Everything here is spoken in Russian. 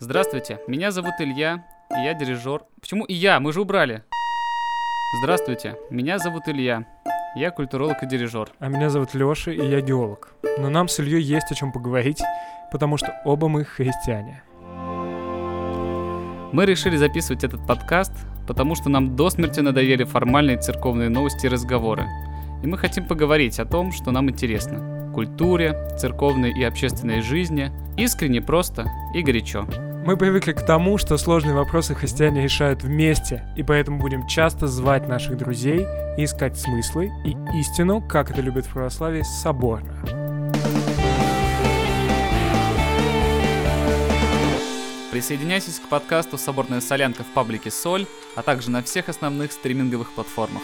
Здравствуйте, меня зовут Илья, и я дирижер. Почему и я? Мы же убрали. Здравствуйте, меня зовут Илья, я культуролог и дирижер. А меня зовут Лёша, и я геолог. Но нам с Ильей есть о чем поговорить, потому что оба мы христиане. Мы решили записывать этот подкаст, потому что нам до смерти надоели формальные церковные новости и разговоры. И мы хотим поговорить о том, что нам интересно. Культуре, церковной и общественной жизни. Искренне, просто и горячо. Мы привыкли к тому, что сложные вопросы христиане решают вместе, и поэтому будем часто звать наших друзей и искать смыслы и истину, как это любят в православии, соборно. Присоединяйтесь к подкасту «Соборная солянка» в паблике «Соль», а также на всех основных стриминговых платформах.